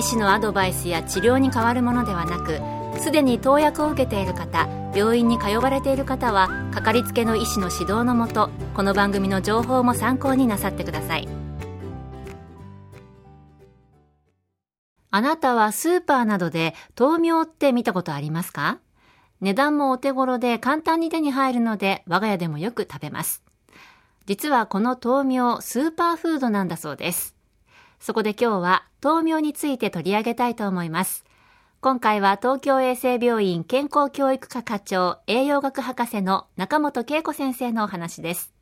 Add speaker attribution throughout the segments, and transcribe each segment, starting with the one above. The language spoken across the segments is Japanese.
Speaker 1: 医師のアドバイスや治療に変わるものではなくすでに投薬を受けている方病院に通われている方はかかりつけの医師の指導のもとこの番組の情報も参考になさってくださいあなたはスーパーなどで豆苗って見たことありますか？値段もお手頃で簡単に手に入るので我が家でもよく食べます。実はこの豆苗スーパーフードなんだそうです。そこで今日は豆苗について取り上げたいと思います。今回は東京衛生病院健康教育科課長栄養学博士の中本恵子先生のお話です。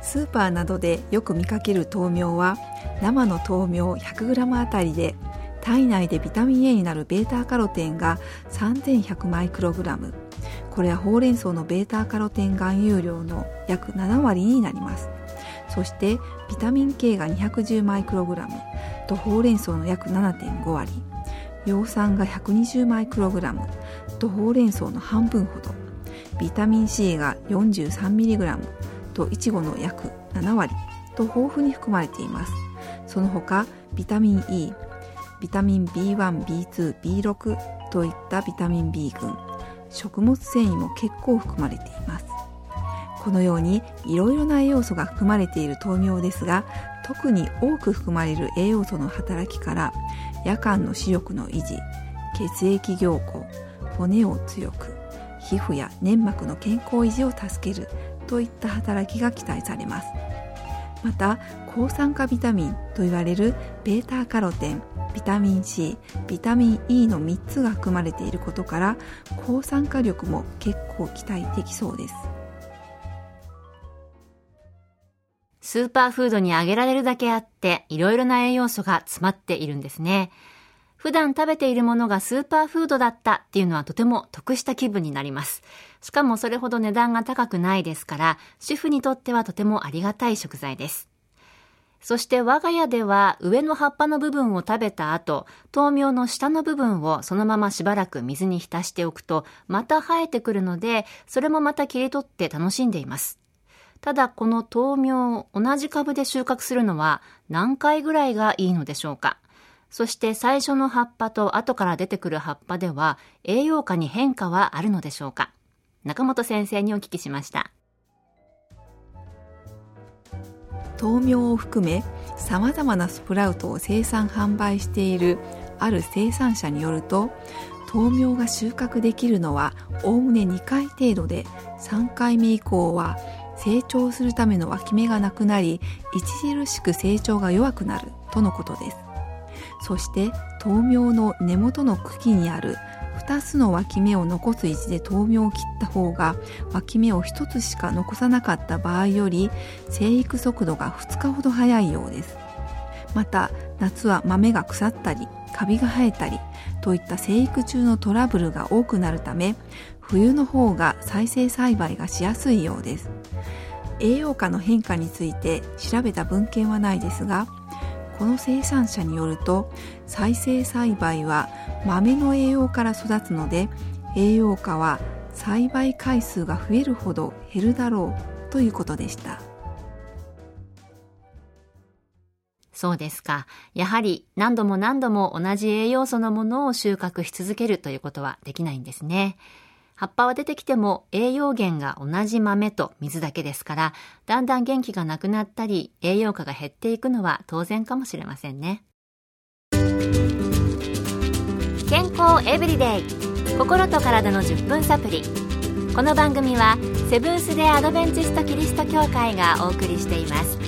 Speaker 2: スーパーなどでよく見かける豆苗は生の豆苗 100g あたりで体内でビタミン A になる β カロテンが3100マイクログラムこれはほうれん草の β カロテン含有量の約7割になりますそしてビタミン K が210マイクログラムとほうれん草の約7.5割葉酸が120マイクログラムとほうれん草の半分ほどビタミン C が 43mg といちごの約7割と豊富に含まれています。その他ビタミン E ビタミン B1、B2、B6 といったビタミン B 群食物繊維も結構含まれています。このようにいろいろな栄養素が含まれている豆苗ですが特に多く含まれる栄養素の働きから夜間の視力の維持血液凝固骨を強く皮膚や粘膜の健康維持を助けるといった働きが期待されます。また抗酸化ビタミンと言われる β カロテンビタミン C ビタミン E の3つが含まれていることから抗酸化力も結構期待できそうです。
Speaker 1: スーパーフードにあげられるだけあっていろいろな栄養素が詰まっているんですね普段食べているものがスーパーフードだったっていうのはとても得した気分になります。しかもそれほど値段が高くないですから、主婦にとってはとてもありがたい食材です。そして我が家では上の葉っぱの部分を食べた後、豆苗の下の部分をそのまましばらく水に浸しておくと、また生えてくるので、それもまた切り取って楽しんでいます。ただこの豆苗、同じ株で収穫するのは何回ぐらいがいいのでしょうか？そして最初の葉っぱと後から出てくる葉っぱでは栄養価に変化はあるのでしょうか？中本先生にお聞きしました。
Speaker 2: 豆苗を含めさまざまなスプラウトを生産販売しているある生産者によると豆苗が収穫できるのはおおむね2回程度で3回目以降は成長するための脇芽がなくなり著しく成長が弱くなるとのことです。そして豆苗の根元の茎にある2つの脇芽を残す位置で豆苗を切った方が脇芽を1つしか残さなかった場合より生育速度が2日ほど早いようです。また夏は豆が腐ったりカビが生えたりといった生育中のトラブルが多くなるため冬の方が再生栽培がしやすいようです。栄養価の変化について調べた文献はないですがこの生産者によると再生栽培は豆の栄養から育つので栄養価は栽培回数が増えるほど減るだろうということでした
Speaker 1: そうですか。やはり何度も何度も同じ栄養素のものを収穫し続けるということはできないんですね。葉っぱは出てきても栄養源が同じ豆と水だけですから、だんだん元気がなくなったり、栄養価が減っていくのは当然かもしれませんね。健康エブリデイ。心と体の10分サプリ。この番組はセブンス・デ・アドベンチスト・キリスト教会がお送りしています。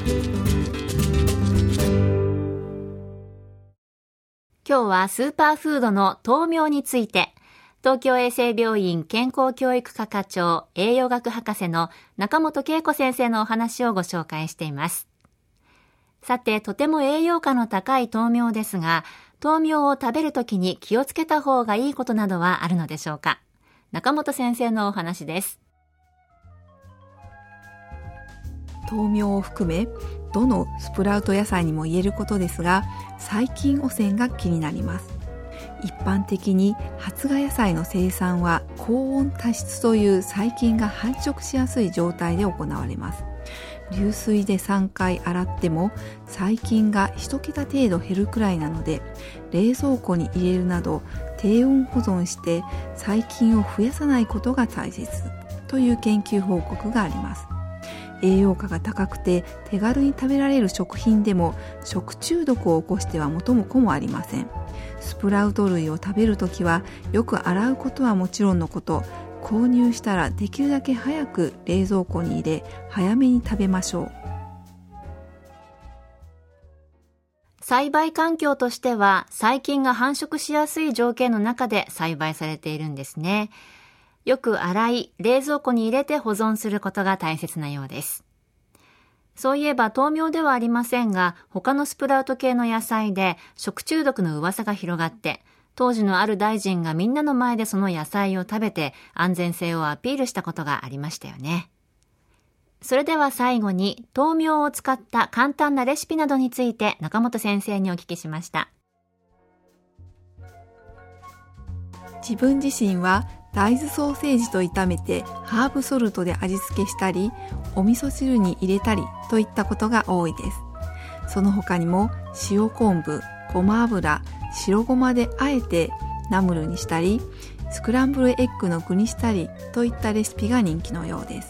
Speaker 1: 今日はスーパーフードの豆苗について東京衛生病院健康教育科課長栄養学博士の中本恵子先生のお話をご紹介しています。さて、とても栄養価の高い豆苗ですが、豆苗を食べるときに気をつけた方がいいことなどはあるのでしょうか？中本先生のお話です。
Speaker 2: 豆苗を含めどのスプラウト野菜にも言えることですが細菌汚染が気になります一般的に発芽野菜の生産は高温多湿という細菌が繁殖しやすい状態で行われます。流水で3回洗っても細菌が1桁程度減るくらいなので冷蔵庫に入れるなど低温保存して細菌を増やさないことが大切という研究報告があります。栄養価が高くて手軽に食べられる食品でも食中毒を起こしては元も子もありません。スプラウト類を食べるときはよく洗うことはもちろんのこと。購入したらできるだけ早く冷蔵庫に入れ早めに食べましょう。
Speaker 1: 栽培環境としては細菌が繁殖しやすい条件の中で栽培されているんですね。よく洗い、冷蔵庫に入れて保存することが大切なようです。そういえば豆苗ではありませんが、他のスプラウト系の野菜で食中毒の噂が広がって、当時のある大臣がみんなの前でその野菜を食べて安全性をアピールしたことがありましたよね。それでは最後に豆苗を使った簡単なレシピなどについて中本先生にお聞きしました。
Speaker 2: 自分自身は大豆ソーセージと炒めてハーブソルトで味付けしたりお味噌汁に入れたりといったことが多いですその他にも塩昆布ごま油白ごまであえてナムルにしたりスクランブルエッグの具にしたりといったレシピが人気のようです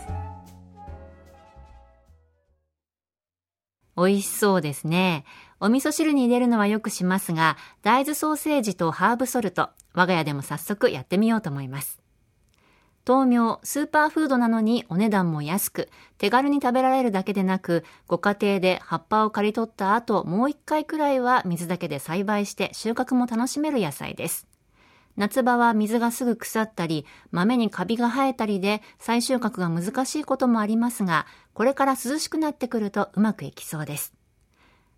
Speaker 1: 美味しそうですね。お味噌汁に入れるのはよくしますが、大豆ソーセージとハーブソルト、我が家でも早速やってみようと思います。豆苗、スーパーフードなのにお値段も安く、手軽に食べられるだけでなく、ご家庭で葉っぱを刈り取った後、もう一回くらいは水だけで栽培して収穫も楽しめる野菜です。夏場は水がすぐ腐ったり、豆にカビが生えたりで再収穫が難しいこともありますが、これから涼しくなってくるとうまくいきそうです。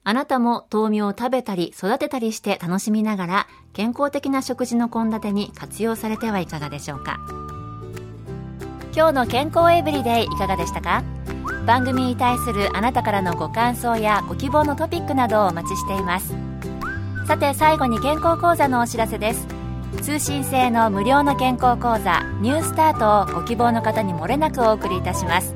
Speaker 1: あなたも豆苗を食べたり育てたりして楽しみながら健康的な食事の献立に活用されてはいかがでしょうか。今日の健康エブリデイいかがでしたか？番組に対するあなたからのご感想やご希望のトピックなどをお待ちしています。さて最後に健康講座のお知らせです。通信制の無料の健康講座ニュースタートをご希望の方にもれなくお送りいたします。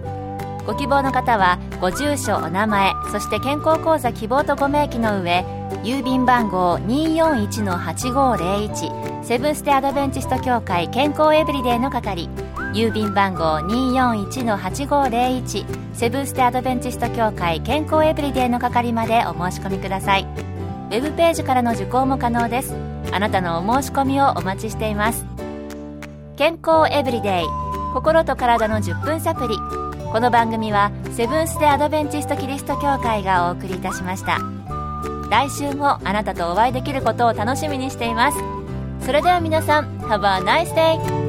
Speaker 1: ご希望の方はご住所お名前そして健康講座希望とご明記の上郵便番号241-8501セブンステアドベンチスト協会健康エブリデイの係郵便番号241-8501セブンステアドベンチスト協会健康エブリデイの係までお申し込みください。ウェブページからの受講も可能です。あなたのお申し込みをお待ちしています。健康エブリデイ。心と体の10分サプリ。この番組はセブンス・デ・アドベンチスト・キリスト教会がお送りいたしました来週もあなたとお会いできることを楽しみにしていますそれでは皆さん Have a nice day!